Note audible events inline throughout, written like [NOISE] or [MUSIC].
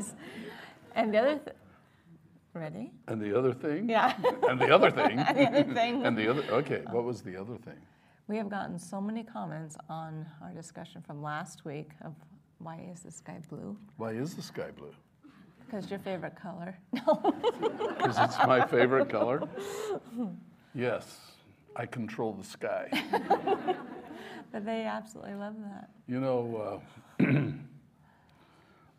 fireflies. And the other, th- ready? And the other thing? Yeah. And the other thing? And [LAUGHS] the other thing. And the other, okay, what was the other thing? We have gotten so many comments on our discussion from last week of why is the sky blue? Why is the sky blue? Because your favorite color. [LAUGHS] No. Because it's my favorite color? Yes, I control the sky. [LAUGHS] but they absolutely love that. You know, uh, [CLEARS THROAT]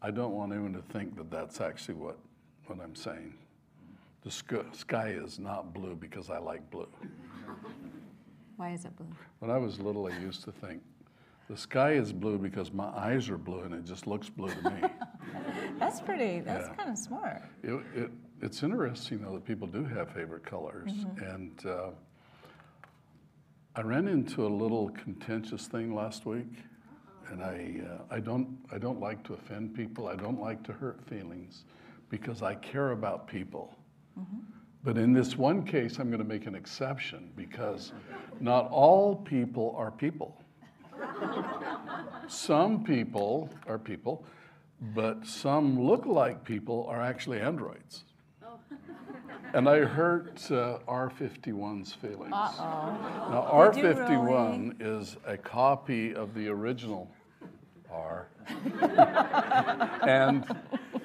I don't want anyone to think that that's actually what, what I'm saying. The sky, sky is not blue because I like blue. Why is it blue? When I was little, I used to think the sky is blue because my eyes are blue and it just looks blue to me. [LAUGHS] That's pretty, that's Yeah. kind of smart. it, it, it's interesting, though, that people do have favorite colors. And uh, I ran into a little contentious thing last week, and I, uh, I, don't, I don't like to offend people, I don't like to hurt feelings because I care about people. But in this one case, I'm going to make an exception because not all people are people. [LAUGHS] Some people are people, but some look like people are actually androids. And I hurt uh, R51's feelings. Now, Did you R51 is a copy of the original R. and,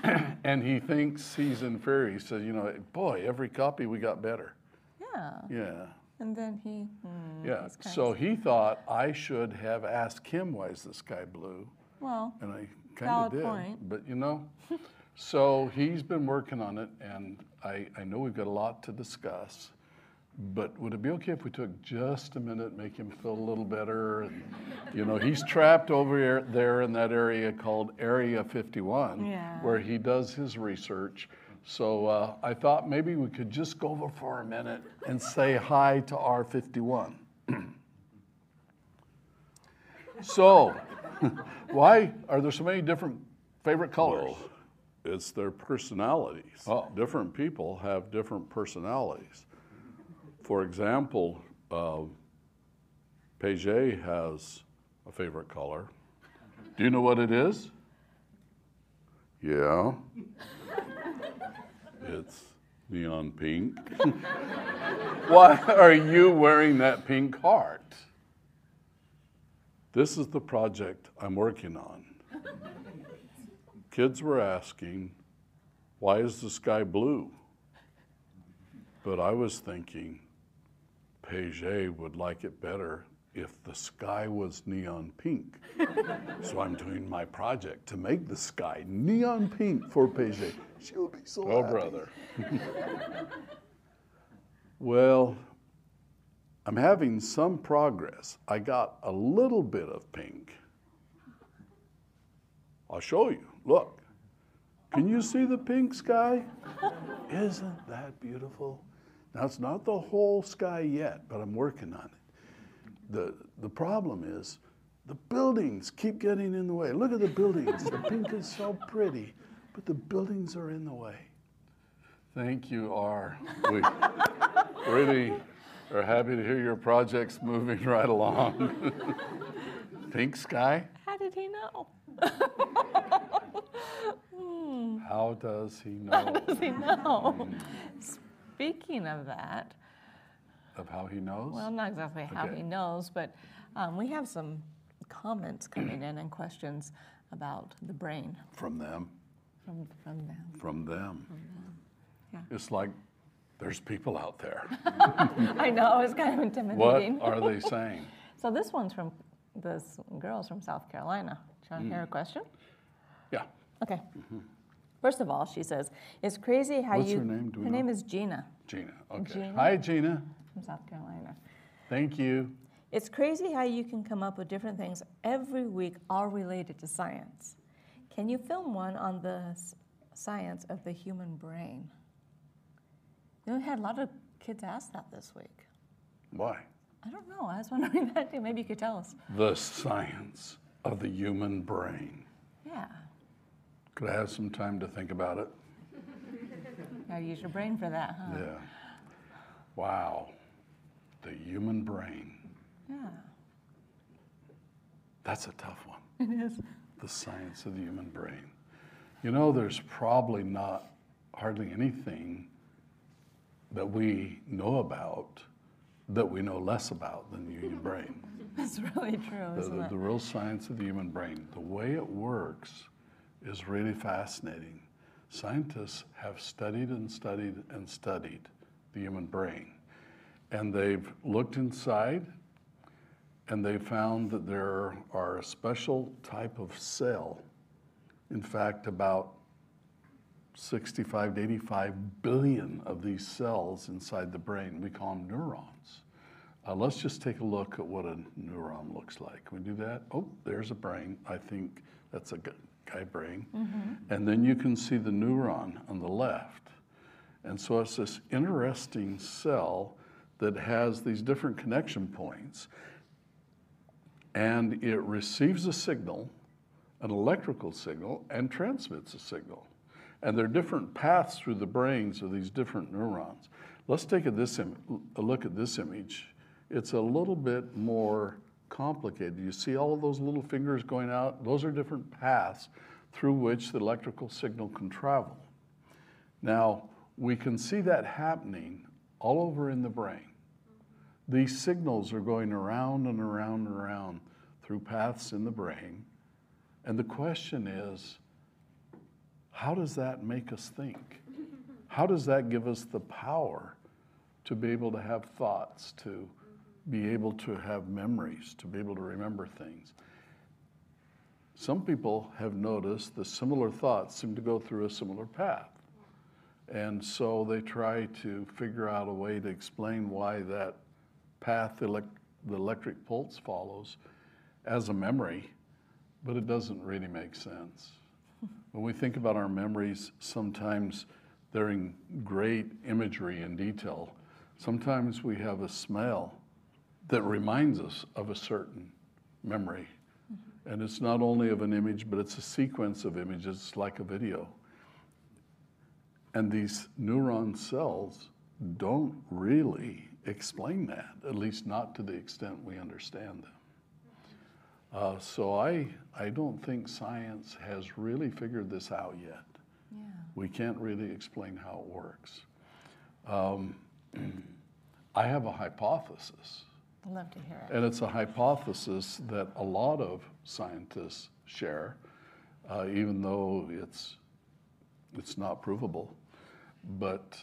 [CLEARS THROAT] and he thinks he's inferior. He says, you know, boy, every copy we got better. Yeah. Yeah. And then he, hmm, Yeah. So he thought I should have asked him why is the sky blue, well, and I kind of did. point. But you know, so he's been working on it, and I, I know we've got a lot to discuss. But would it be okay if we took just a minute, make him feel a little better? And, you know, he's trapped over there in that area called Area 51, Yeah. where he does his research. So uh, I thought maybe we could just go over for a minute and say hi to R51. [CLEARS THROAT] so, [LAUGHS] why are there so many different favorite colors? Well, it's their personalities. Oh. Different people have different personalities. For example, uh, Paget has a favorite color. Do you know what it is? Yeah. [LAUGHS] it's neon pink. [LAUGHS] Why are you wearing that pink heart? This is the project I'm working on. Kids were asking, why is the sky blue? But I was thinking, Paget would like it better if the sky was neon pink. so I'm doing my project to make the sky neon pink for Paget. She'll be so Oh, happy. brother. [LAUGHS] Well, I'm having some progress. I got a little bit of pink. I'll show you. Look. Can you see the pink sky? [LAUGHS] Isn't that beautiful? Now, it's not the whole sky yet, but I'm working on it. The, the problem is the buildings keep getting in the way. Look at the buildings. the [LAUGHS] pink is so pretty, but the buildings are in the way. Thank you, R. We really are happy to hear your project's moving right along. [LAUGHS] Pink sky? how did he know? [LAUGHS] Hmm. How does he know How Does he know? Hmm. Speaking of that, of how he knows? well, not exactly how Okay. he knows, but um, we have some comments coming in and questions about the brain From them. from, from them. From them. Yeah. It's like there's people out there. [LAUGHS] I know, it's kind of intimidating. What are they saying? [LAUGHS] So this one's from this girl's from South Carolina. Do you want to hear a question? Yeah. Okay. First of all, she says, "It's crazy how What's you." her name? Do her know? name is Gina Gina. Okay. Gina? Hi, Gina. from South Carolina. Thank you. It's crazy how you can come up with different things every week, all related to science. Can you film one on the science of the human brain? You know, we had a lot of kids ask that this week. Why? I don't know. I was wondering [LAUGHS] that too. Maybe you could tell us. The science of the human brain. Yeah. Could I have some time to think about it? [LAUGHS] Gotta use your brain for that, huh? Yeah. Wow. The human brain. Yeah. That's a tough one. [LAUGHS] It is. The science of the human brain. You know, there's probably not hardly anything that we know about that we know less about than the human brain. [LAUGHS] That's really true, The, the, the real science of the human brain. The way it works is really fascinating. Scientists have studied and studied and studied the human brain. And they've looked inside and they found that there are a special type of cell. In fact, about 65 to 85 billion of these cells inside the brain, we call them neurons. Uh, let's just take a look at what a neuron looks like. Can we do that? Oh, there's a brain. I think that's a gu- guy brain. And then you can see the neuron on the left. And so it's this interesting cell that has these different connection points. And it receives a signal, an electrical signal, and transmits a signal. And there are different paths through the brains of these different neurons. Let's take a, this Im- a look at this image. It's a little bit more complicated. You see all of those little fingers going out? Those are different paths through which the electrical signal can travel. Now, we can see that happening all over in the brain. These signals are going around and around and around through paths in the brain. And the question is how does that make us think? How does that give us the power to be able to have thoughts, to be able to have memories, to be able to remember things? Some people have noticed the similar thoughts seem to go through a similar path. And so they try to figure out a way to explain why that path elec- the electric pulse follows as a memory, but it doesn't really make sense. [LAUGHS] When we think about our memories, sometimes they're in great imagery and detail. Sometimes we have a smell that reminds us of a certain memory. And it's not only of an image, but it's a sequence of images like a video. And these neuron cells don't really explain that, at least not to the extent we understand them. Uh, so I, I don't think science has really figured this out yet. Yeah. We can't really explain how it works. Um, [CLEARS THROAT] I have a hypothesis, love to hear it. and it's a hypothesis that a lot of scientists share, uh, even though it's, it's not provable. But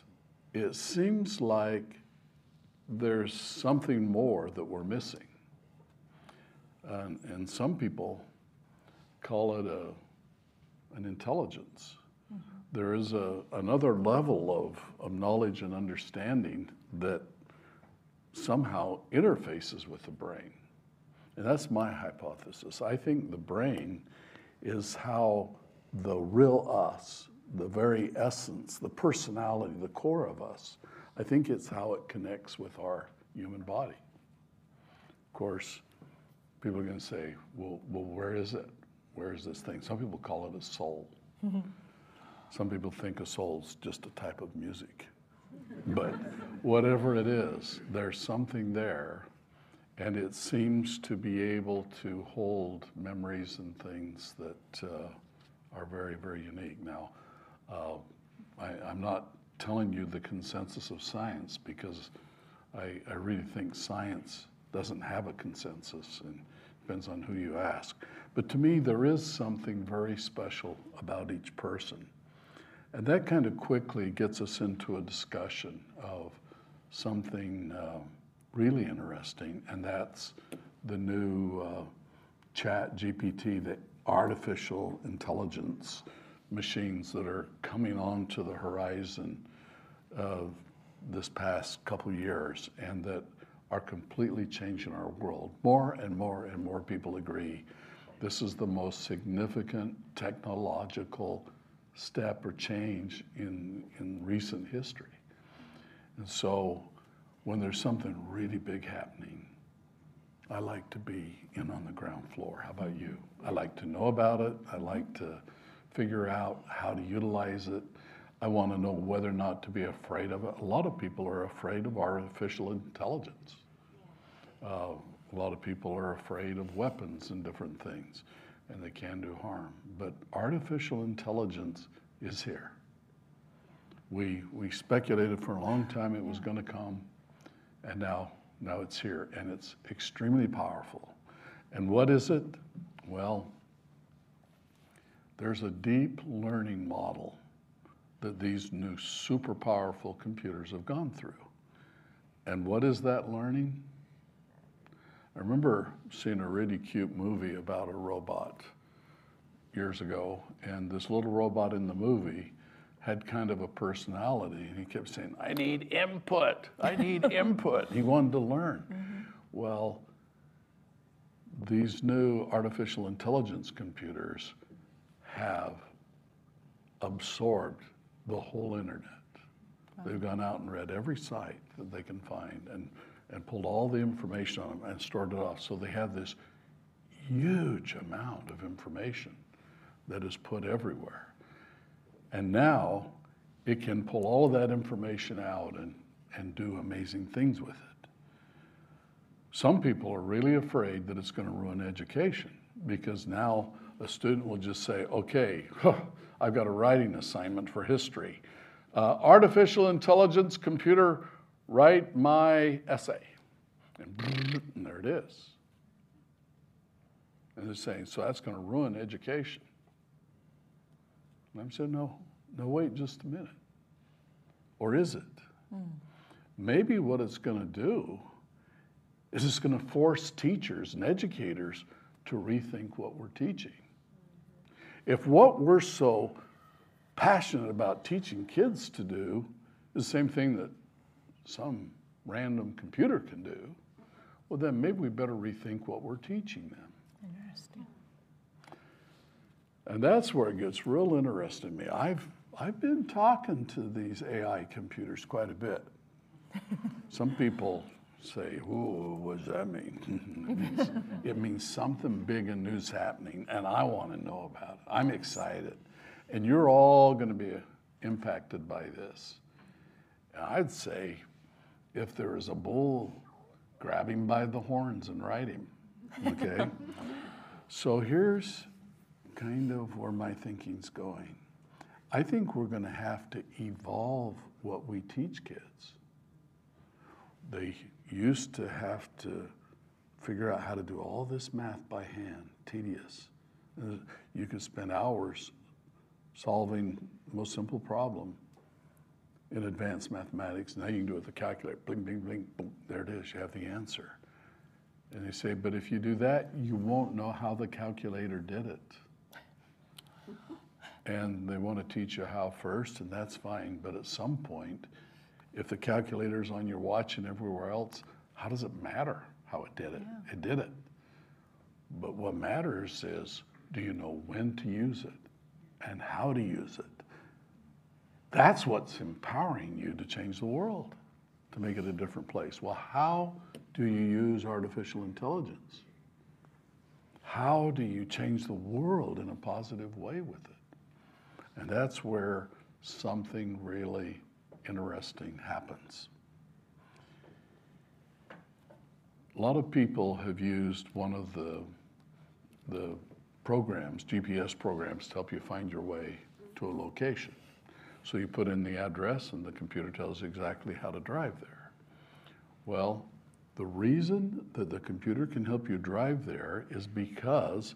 it seems like there's something more that we're missing. And, and some people call it a, an intelligence. There is a, another level of, of knowledge and understanding that somehow interfaces with the brain. And that's my hypothesis. I think the brain is how the real us, the very essence, the personality, the core of us, I think it's how it connects with our human body. Of course, people are going to say, well, well, where is it? Where is this thing? Some people call it a soul. Mm-hmm. Some people think a soul's just a type of music. But whatever it is, there's something there, and it seems to be able to hold memories and things that uh, are very, very unique. Now, uh, I, I'm not telling you the consensus of science because I, I really think science doesn't have a consensus and depends on who you ask. But to me, there is something very special about each person. And that kind of quickly gets us into a discussion of something uh, really interesting, and that's the new uh, ChatGPT, the artificial intelligence machines that are coming onto the horizon of this past couple years and that are completely changing our world. More and more and more people agree this is the most significant technological step or change in, in recent history. And so when there's something really big happening, I like to be in on the ground floor. How about you? I like to know about it. I like to figure out how to utilize it. I want to know whether or not to be afraid of it. A lot of people are afraid of artificial intelligence. Uh, A lot of people are afraid of weapons and different things, and they can do harm. But artificial intelligence is here. We, we speculated for a long time it was going to come, and now, now it's here, and it's extremely powerful. And what is it? Well, there's a deep learning model that these new super powerful computers have gone through. And what is that learning? I remember seeing a really cute movie about a robot years ago, and this little robot in the movie had kind of a personality, and he kept saying, I need input, I need [LAUGHS] input. He wanted to learn. Mm-hmm. Well, these new artificial intelligence computers have absorbed the whole internet. They've gone out and read every site that they can find and, and pulled all the information on them and stored it off. So they have this huge amount of information that is put everywhere. And now it can pull all of that information out and, and do amazing things with it. Some people are really afraid that it's going to ruin education because now a student will just say, okay, huh, I've got a writing assignment for history. Uh, artificial intelligence computer, write my essay. And, and [LAUGHS] there it is. And they're saying, so that's going to ruin education. And I'm saying, no, no, wait just a minute. Or is it? Mm. Maybe what it's going to do is it's going to force teachers and educators to rethink what we're teaching. If what we're so passionate about teaching kids to do is the same thing that some random computer can do, well, then maybe we better rethink what we're teaching them. Interesting. And that's where it gets real interesting to me. I've, I've been talking to these AI computers quite a bit. [LAUGHS] some people say, "Ooh, what does that mean?" it, means, [LAUGHS] it means something big and new's happening, and I want to know about it. I'm excited, and you're all going to be uh, impacted by this. And I'd say, if there is a bull, grab him by the horns and ride him. Okay. [LAUGHS] so here's kind of where my thinking's going. I think we're going to have to evolve what we teach kids. They used to have to figure out how to do all this math by hand, tedious. Uh, you could spend hours solving the most simple problem in advanced mathematics. Now you can do it with a calculator. Bling, bling, bling, boom, there it is. You have the answer. And they say, but if you do that, you won't know how the calculator did it. And they want to teach you how first, and that's fine. But at some point, if the calculator's on your watch and everywhere else, how does it matter how it did it? Yeah. It did it. But what matters is do you know when to use it and how to use it? That's what's empowering you to change the world, to make it a different place. Well, how do you use artificial intelligence? How do you change the world in a positive way with it? And that's where something really interesting happens. A lot of people have used one of the, the programs, GPS programs, to help you find your way to a location. So you put in the address and the computer tells you exactly how to drive there. Well, the reason that the computer can help you drive there is because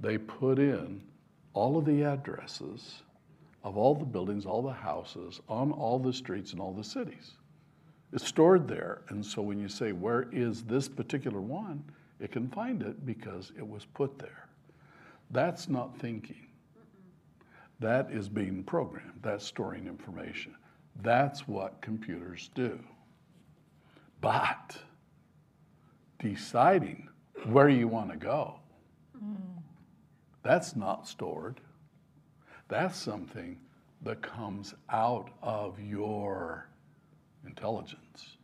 they put in all of the addresses of all the buildings, all the houses, on all the streets in all the cities. It's stored there. And so when you say, where is this particular one? It can find it because it was put there. That's not thinking. That is being programmed. That's storing information. That's what computers do. But deciding where you want to go, mm. that's not stored. That's something that comes out of your intelligence.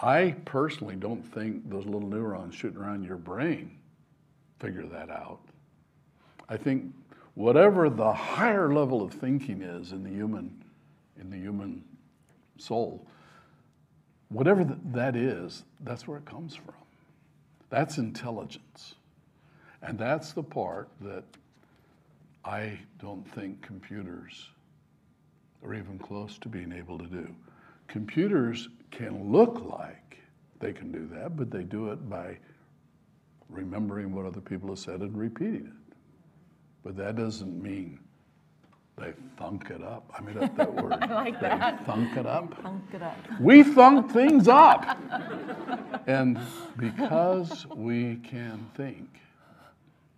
I personally don't think those little neurons shooting around your brain figure that out. I think whatever the higher level of thinking is in the human, in the human soul, whatever that is, that's where it comes from. That's intelligence. And that's the part that I don't think computers are even close to being able to do. Computers can look like they can do that, but they do it by remembering what other people have said and repeating it. But that doesn't mean they thunk it up. I made up that [LAUGHS] word. I like they that. thunk it up. Punk it up. We thunk things up. and because we can think,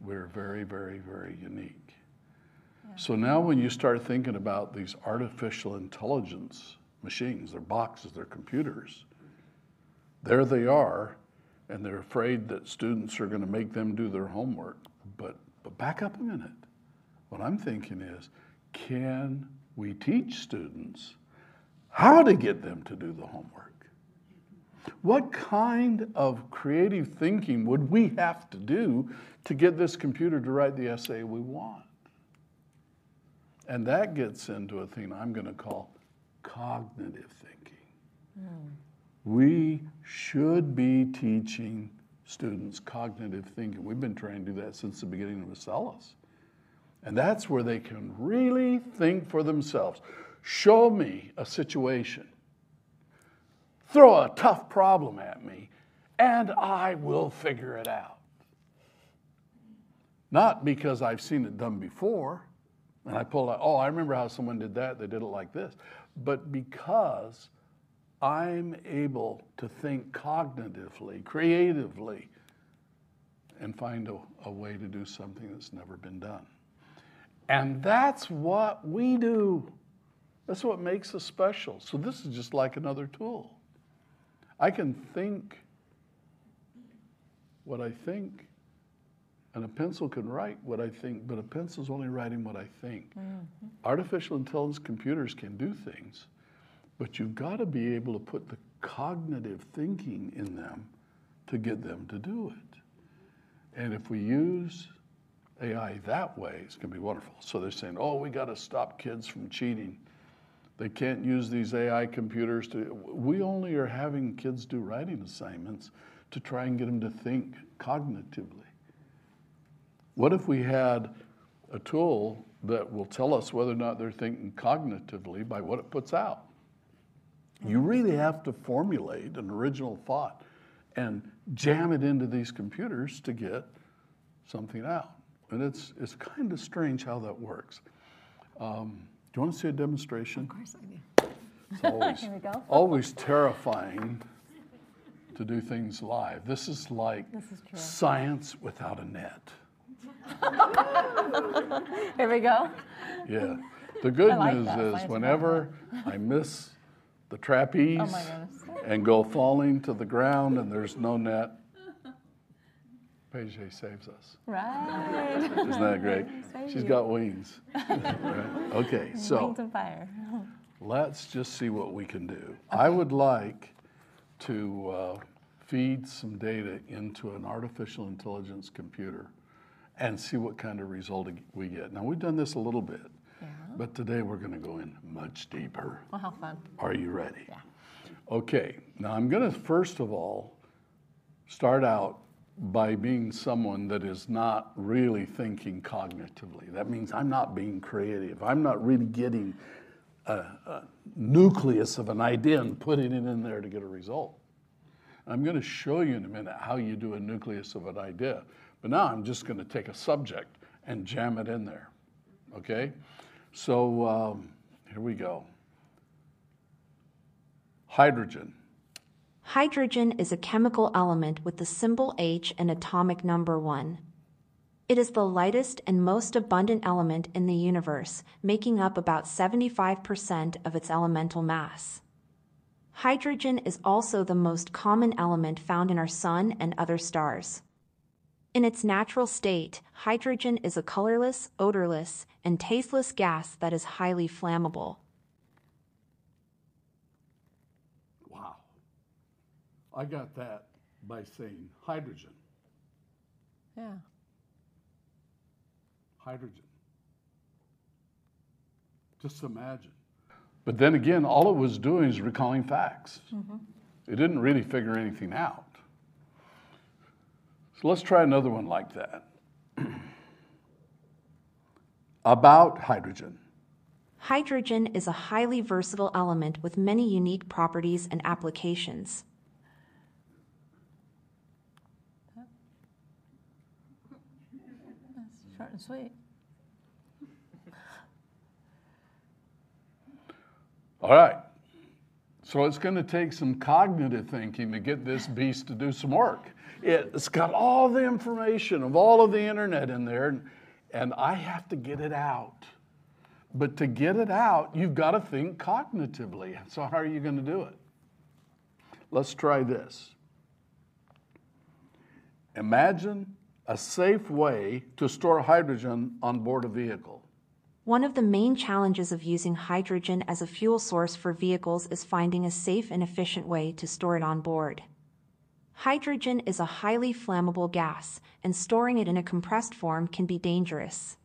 we're very, very, very unique. So now, when you start thinking about these artificial intelligence machines, they're boxes, they're computers, there they are, and they're afraid that students are going to make them do their homework. But, but back up a minute. What I'm thinking is can we teach students how to get them to do the homework? What kind of creative thinking would we have to do to get this computer to write the essay we want? And that gets into a thing I'm going to call cognitive thinking. Hmm. We should be teaching students cognitive thinking. We've been trying to do that since the beginning of Acellus. And that's where they can really think for themselves. Show me a situation, throw a tough problem at me, and I will figure it out. Not because I've seen it done before, and I pull out, oh, I remember how someone did that, they did it like this, but because I'm able to think cognitively, creatively, and find a, a way to do something that's never been done. And that's what we do. That's what makes us special. So this is just like another tool. I can think what I think, and a pencil can write what I think, but a pencil's only writing what I think. Mm-hmm. Artificial intelligence computers can do things, but you've got to be able to put the cognitive thinking in them to get them to do it. And if we use AI that way, it's going to be wonderful. So they're saying, oh, we got to stop kids from cheating. They can't use these AI computers to. We only are having kids do writing assignments to try and get them to think cognitively. What if we had a tool that will tell us whether or not they're thinking cognitively by what it puts out? You really have to formulate an original thought and jam it into these computers to get something out. And it's, it's kind of strange how that works. Um, do you want to see a demonstration? Of course I do. It's always, [LAUGHS] Here we go. always terrifying to do things live. This is like This is science without a net. [LAUGHS] Here we go. Yeah. The good like news that, is a whenever I [LAUGHS] miss the trapeze Oh and go falling to the ground and there's no net, Paige saves us. Right. Isn't that great? She's you. got wings. Right? Okay, [LAUGHS] so. Wings and fire. Let's just see what we can do. I would like to uh, feed some data into an artificial intelligence computer and see what kind of result we get. Now, we've done this a little bit, Yeah. but today we're going to go in much deeper. Well, how fun. Are you ready? Yeah. Okay, now I'm going to first of all start out by being someone that is not really thinking cognitively. That means I'm not being creative. I'm not really getting a, a nucleus of an idea and putting it in there to get a result. I'm going to show you in a minute how you do a nucleus of an idea. But now I'm just going to take a subject and jam it in there. Okay? So um, here we go. Hydrogen. Hydrogen is a chemical element with the symbol H and atomic number 1. It is the lightest and most abundant element in the universe, making up about 75% of its elemental mass. Hydrogen is also the most common element found in our sun and other stars. In its natural state, hydrogen is a colorless, odorless, and tasteless gas that is highly flammable. Wow. I got that by saying hydrogen. Yeah. Hydrogen. Just imagine. But then again, all it was doing is recalling facts. Mm-hmm. It didn't really figure anything out. Let's try another one like that. [CLEARS THROAT] About hydrogen. Hydrogen is a highly versatile element with many unique properties and applications. That's short and sweet. All right. So it's going to take some cognitive thinking to get this beast to do some work. It's got all the information of all of the internet in there, and, I have to get it out. But to get it out, you've got to think cognitively. So, how are you going to do it? Let's try this. Imagine a safe way to store hydrogen on board a vehicle. One of the main challenges of using hydrogen as a fuel source for vehicles is finding a safe and efficient way to store it on board. Hydrogen is a highly flammable gas, and storing it in a compressed form can be dangerous.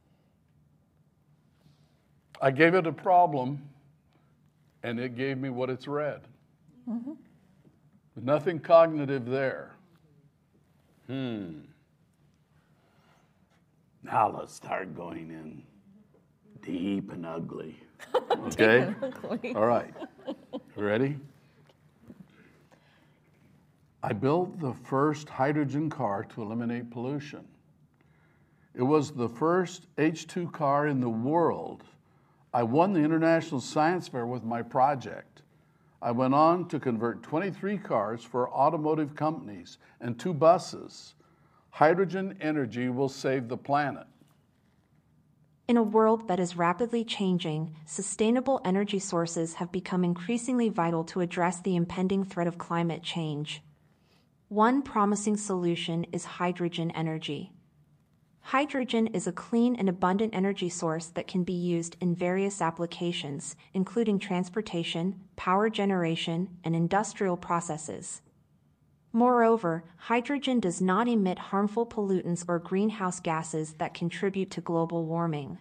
I gave it a problem, and it gave me what it's read. Nothing cognitive there. Hmm. Now let's start going in deep and ugly. [LAUGHS] Okay? All right. Ready? I built the first hydrogen car to eliminate pollution. It was the first H2 car in the world. I won the International Science Fair with my project. I went on to convert 23 cars for automotive companies and two buses. Hydrogen energy will save the planet. In a world that is rapidly changing, sustainable energy sources have become increasingly vital to address the impending threat of climate change. One promising solution is hydrogen energy. Hydrogen is a clean and abundant energy source that can be used in various applications, including transportation, power generation, and industrial processes. Moreover, hydrogen does not emit harmful pollutants or greenhouse gases that contribute to global warming.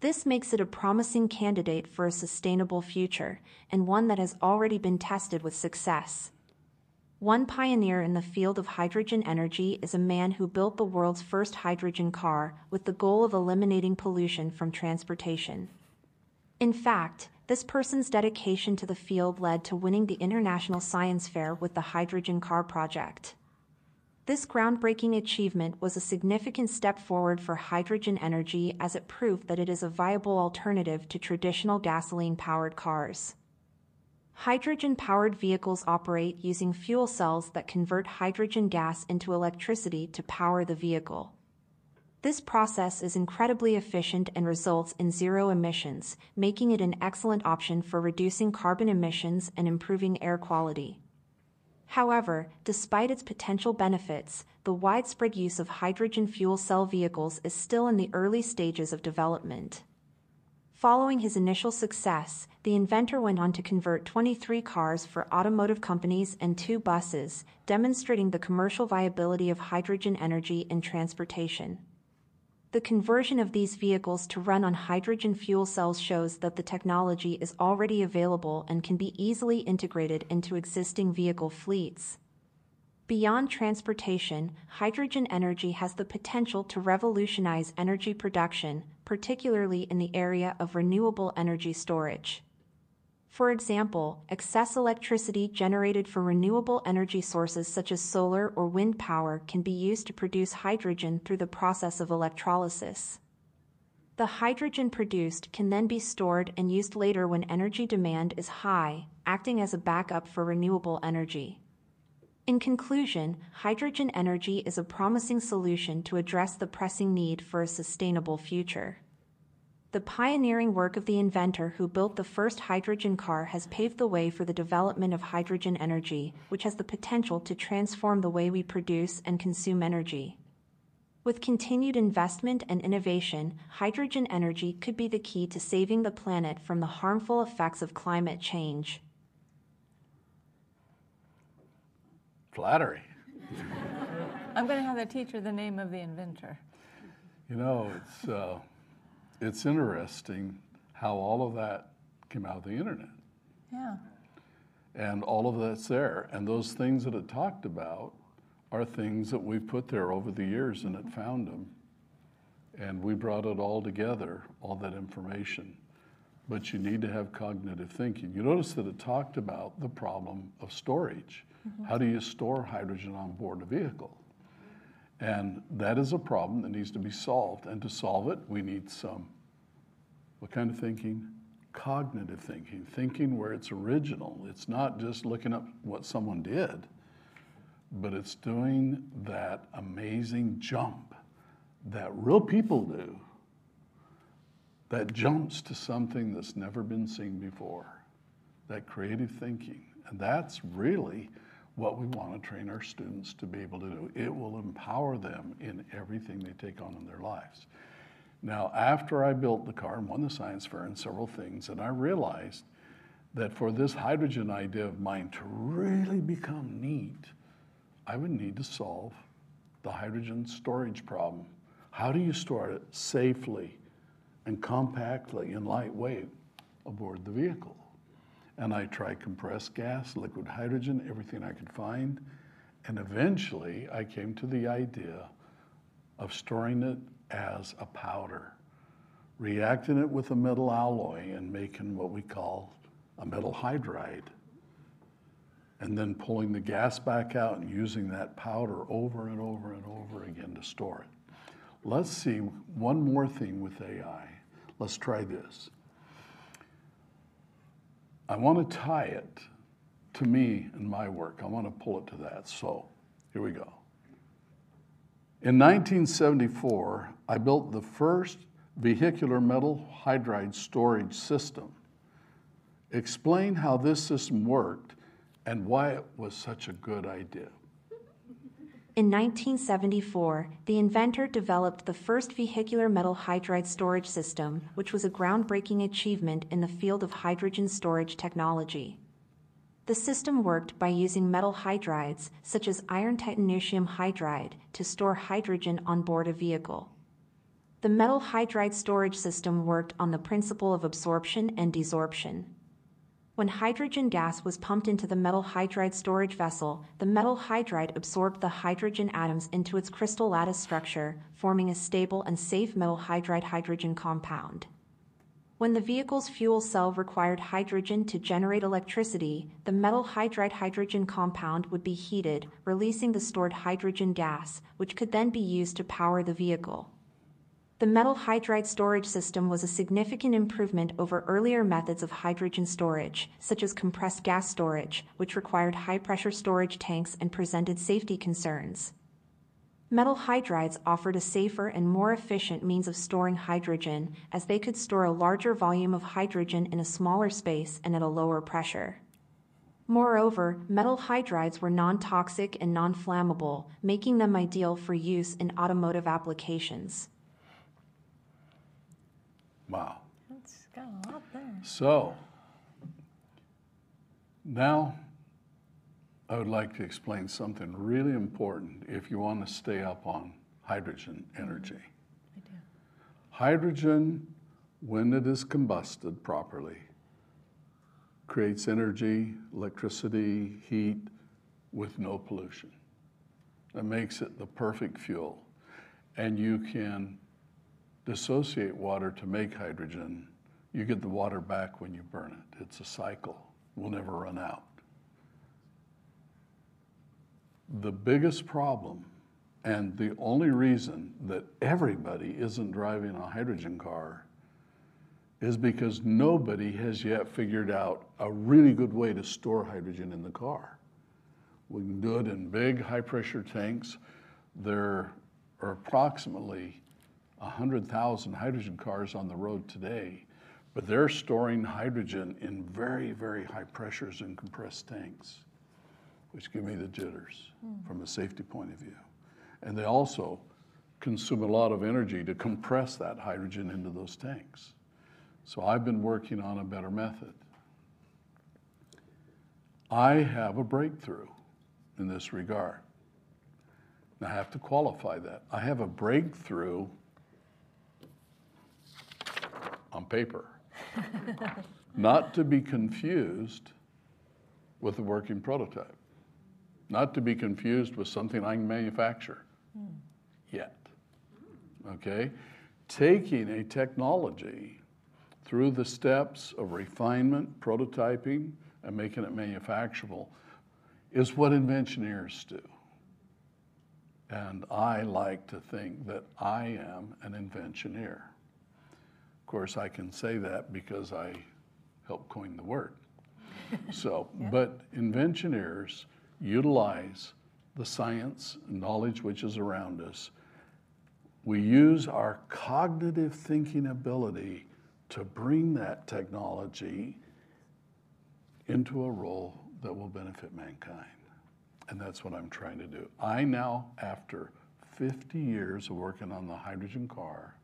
This makes it a promising candidate for a sustainable future, and one that has already been tested with success. One pioneer in the field of hydrogen energy is a man who built the world's first hydrogen car with the goal of eliminating pollution from transportation. In fact, this person's dedication to the field led to winning the International Science Fair with the Hydrogen Car Project. This groundbreaking achievement was a significant step forward for hydrogen energy as it proved that it is a viable alternative to traditional gasoline powered cars. Hydrogen powered vehicles operate using fuel cells that convert hydrogen gas into electricity to power the vehicle. This process is incredibly efficient and results in zero emissions, making it an excellent option for reducing carbon emissions and improving air quality. However, despite its potential benefits, the widespread use of hydrogen fuel cell vehicles is still in the early stages of development. Following his initial success, the inventor went on to convert 23 cars for automotive companies and two buses, demonstrating the commercial viability of hydrogen energy in transportation. The conversion of these vehicles to run on hydrogen fuel cells shows that the technology is already available and can be easily integrated into existing vehicle fleets. Beyond transportation, hydrogen energy has the potential to revolutionize energy production, particularly in the area of renewable energy storage. For example, excess electricity generated from renewable energy sources such as solar or wind power can be used to produce hydrogen through the process of electrolysis. The hydrogen produced can then be stored and used later when energy demand is high, acting as a backup for renewable energy. In conclusion, hydrogen energy is a promising solution to address the pressing need for a sustainable future. The pioneering work of the inventor who built the first hydrogen car has paved the way for the development of hydrogen energy, which has the potential to transform the way we produce and consume energy. With continued investment and innovation, hydrogen energy could be the key to saving the planet from the harmful effects of climate change. Flattery. I'm going to have the teacher the name of the inventor. You know, it's, uh, it's interesting how all of that came out of the internet. Yeah. And all of that's there. And those things that it talked about are things that we've put there over the years and it found them. And we brought it all together, all that information. But you need to have cognitive thinking. You notice that it talked about the problem of storage. Mm-hmm. How do you store hydrogen on board a vehicle? And that is a problem that needs to be solved. And to solve it, we need some, what kind of thinking? Cognitive thinking, thinking where it's original. It's not just looking up what someone did, but it's doing that amazing jump that real people do that jumps to something that's never been seen before. That creative thinking. And that's really what we want to train our students to be able to do. It will empower them in everything they take on in their lives. Now, after I built the car and won the science fair and several things, and I realized that for this hydrogen idea of mine to really become neat, I would need to solve the hydrogen storage problem. How do you store it safely and compactly and lightweight aboard the vehicle? And I tried compressed gas, liquid hydrogen, everything I could find. And eventually I came to the idea of storing it as a powder, reacting it with a metal alloy and making what we call a metal hydride. And then pulling the gas back out and using that powder over and over and over again to store it. Let's see one more thing with AI. Let's try this. I want to tie it to me and my work. I want to pull it to that. So here we go. In 1974, I built the first vehicular metal hydride storage system. Explain how this system worked and why it was such a good idea. In 1974, the inventor developed the first vehicular metal hydride storage system, which was a groundbreaking achievement in the field of hydrogen storage technology. The system worked by using metal hydrides, such as iron titanium hydride, to store hydrogen on board a vehicle. The metal hydride storage system worked on the principle of absorption and desorption. When hydrogen gas was pumped into the metal hydride storage vessel, the metal hydride absorbed the hydrogen atoms into its crystal lattice structure, forming a stable and safe metal hydride hydrogen compound. When the vehicle's fuel cell required hydrogen to generate electricity, the metal hydride hydrogen compound would be heated, releasing the stored hydrogen gas, which could then be used to power the vehicle. The metal hydride storage system was a significant improvement over earlier methods of hydrogen storage, such as compressed gas storage, which required high pressure storage tanks and presented safety concerns. Metal hydrides offered a safer and more efficient means of storing hydrogen, as they could store a larger volume of hydrogen in a smaller space and at a lower pressure. Moreover, metal hydrides were non toxic and non flammable, making them ideal for use in automotive applications. Wow. That's got a lot there. So now I would like to explain something really important if you want to stay up on hydrogen energy. I do. Hydrogen, when it is combusted properly, creates energy, electricity, heat with no pollution. That makes it the perfect fuel. And you can dissociate water to make hydrogen. You get the water back when you burn it. It's a cycle, we'll never run out. The biggest problem, and the only reason that everybody isn't driving a hydrogen car, is because nobody has yet figured out a really good way to store hydrogen in the car. We can do it in big high pressure tanks. There are approximately 100,000 hydrogen cars on the road today, but they're storing hydrogen in very, very high pressures in compressed tanks, which give me the jitters hmm. from a safety point of view. And they also consume a lot of energy to compress that hydrogen into those tanks. So I've been working on a better method. I have a breakthrough in this regard. I have to qualify that. I have a breakthrough on paper, [LAUGHS] not to be confused with a working prototype. not to be confused with something I can manufacture yet. Okay? Taking a technology through the steps of refinement, prototyping, and making it manufacturable is what inventioneers do. And I like to think that I am an inventioneer. Of course, I can say that because I helped coin the word. So, [LAUGHS] but inventioneers utilize the science and knowledge which is around us. We use our cognitive thinking ability to bring that technology into a role that will benefit mankind. And that's what I'm trying to do. I now, after 50 years of working on the hydrogen car,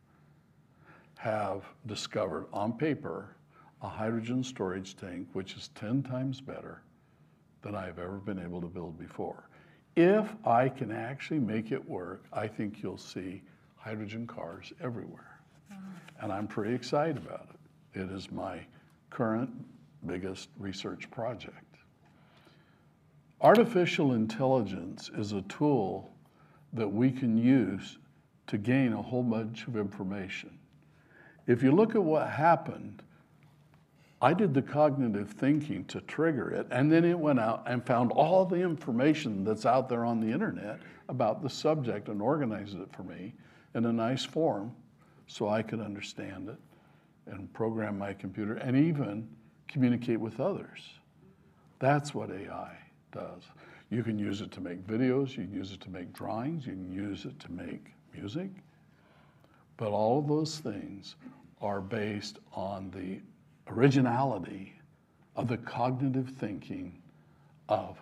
have discovered on paper a hydrogen storage tank which is 10 times better than I've ever been able to build before. If I can actually make it work, I think you'll see hydrogen cars everywhere. Mm-hmm. And I'm pretty excited about it. It is my current biggest research project. Artificial intelligence is a tool that we can use to gain a whole bunch of information. If you look at what happened, I did the cognitive thinking to trigger it, and then it went out and found all the information that's out there on the internet about the subject and organized it for me in a nice form so I could understand it and program my computer and even communicate with others. That's what AI does. You can use it to make videos, you can use it to make drawings, you can use it to make music. But all of those things are based on the originality of the cognitive thinking of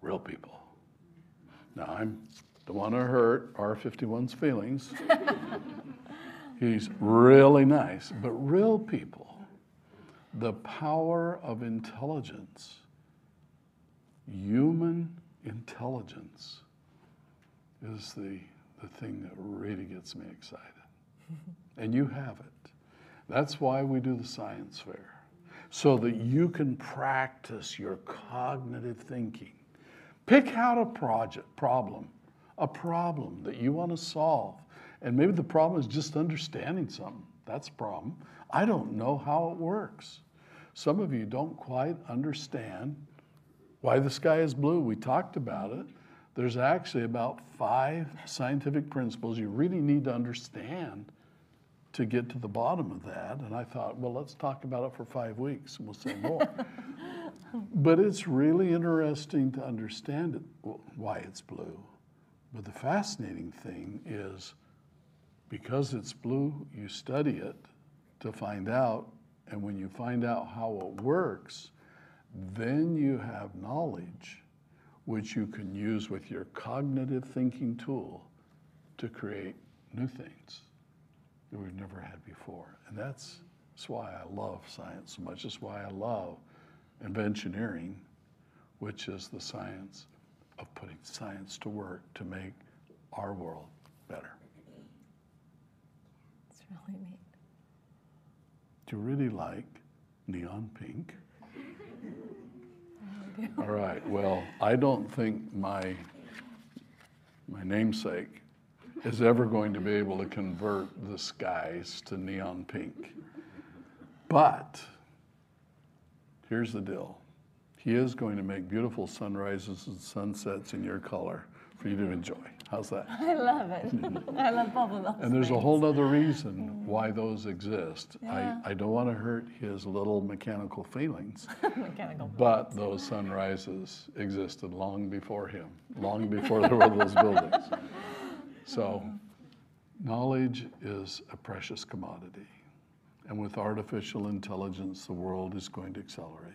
real people. Now, I don't want to hurt R51's feelings. [LAUGHS] He's really nice, but real people, the power of intelligence, human intelligence, is the, the thing that really gets me excited. And you have it. That's why we do the science fair, so that you can practice your cognitive thinking. Pick out a project problem, a problem that you want to solve. And maybe the problem is just understanding something. That's a problem. I don't know how it works. Some of you don't quite understand why the sky is blue. We talked about it. There's actually about five scientific principles you really need to understand to get to the bottom of that. And I thought, well, let's talk about it for five weeks and we'll say more. [LAUGHS] but it's really interesting to understand it, why it's blue. But the fascinating thing is because it's blue, you study it to find out. And when you find out how it works, then you have knowledge which you can use with your cognitive thinking tool to create new things that we've never had before. And that's, that's why I love science so much. That's why I love inventioneering, which is the science of putting science to work to make our world better. It's really neat. Do you really like neon pink? [LAUGHS] All right, well, I don't think my, my namesake is ever going to be able to convert the skies to neon pink. But here's the deal. He is going to make beautiful sunrises and sunsets in your color for you to enjoy. How's that? [LAUGHS] I love it. [LAUGHS] I love both of those. And there's a whole other reason why those exist. Yeah. I, I don't want to hurt his little mechanical feelings, [LAUGHS] mechanical. but those sunrises existed long before him, long before there were those buildings. So, mm-hmm. knowledge is a precious commodity. And with artificial intelligence, the world is going to accelerate.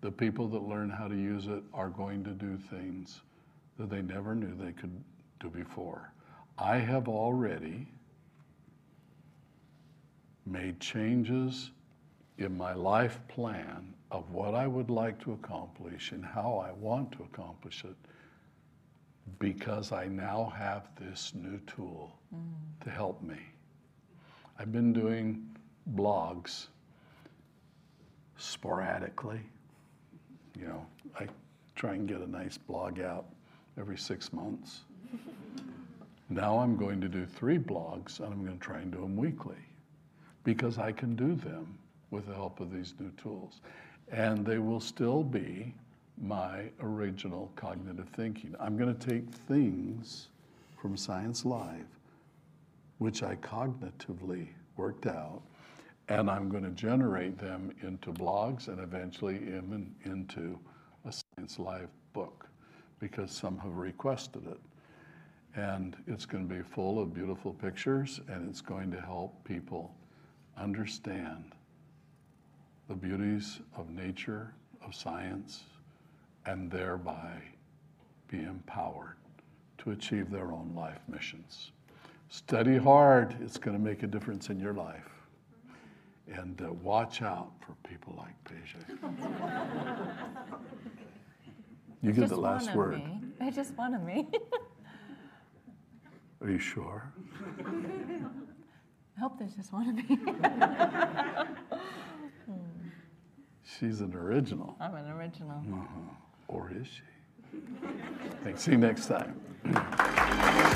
The people that learn how to use it are going to do things that they never knew they could do before. I have already made changes in my life plan of what I would like to accomplish and how I want to accomplish it because I now have this new tool mm. to help me. I've been doing blogs sporadically. You know, I try and get a nice blog out every six months. [LAUGHS] Now I'm going to do three blogs and I'm going to try and do them weekly because I can do them with the help of these new tools. And they will still be my original cognitive thinking. I'm going to take things from Science Live, which I cognitively worked out, and I'm going to generate them into blogs and eventually in, into a Science Live book because some have requested it. And it's going to be full of beautiful pictures and it's going to help people understand the beauties of nature, of science, and thereby be empowered to achieve their own life missions. Study hard, it's going to make a difference in your life. And uh, watch out for people like Paige. You get the last word. me. They just of me. [LAUGHS] Are you sure? I hope there's just one of me. [LAUGHS] She's an original. I'm an original. Or is she? [LAUGHS] Thanks. See you next time. [CLEARS THROAT]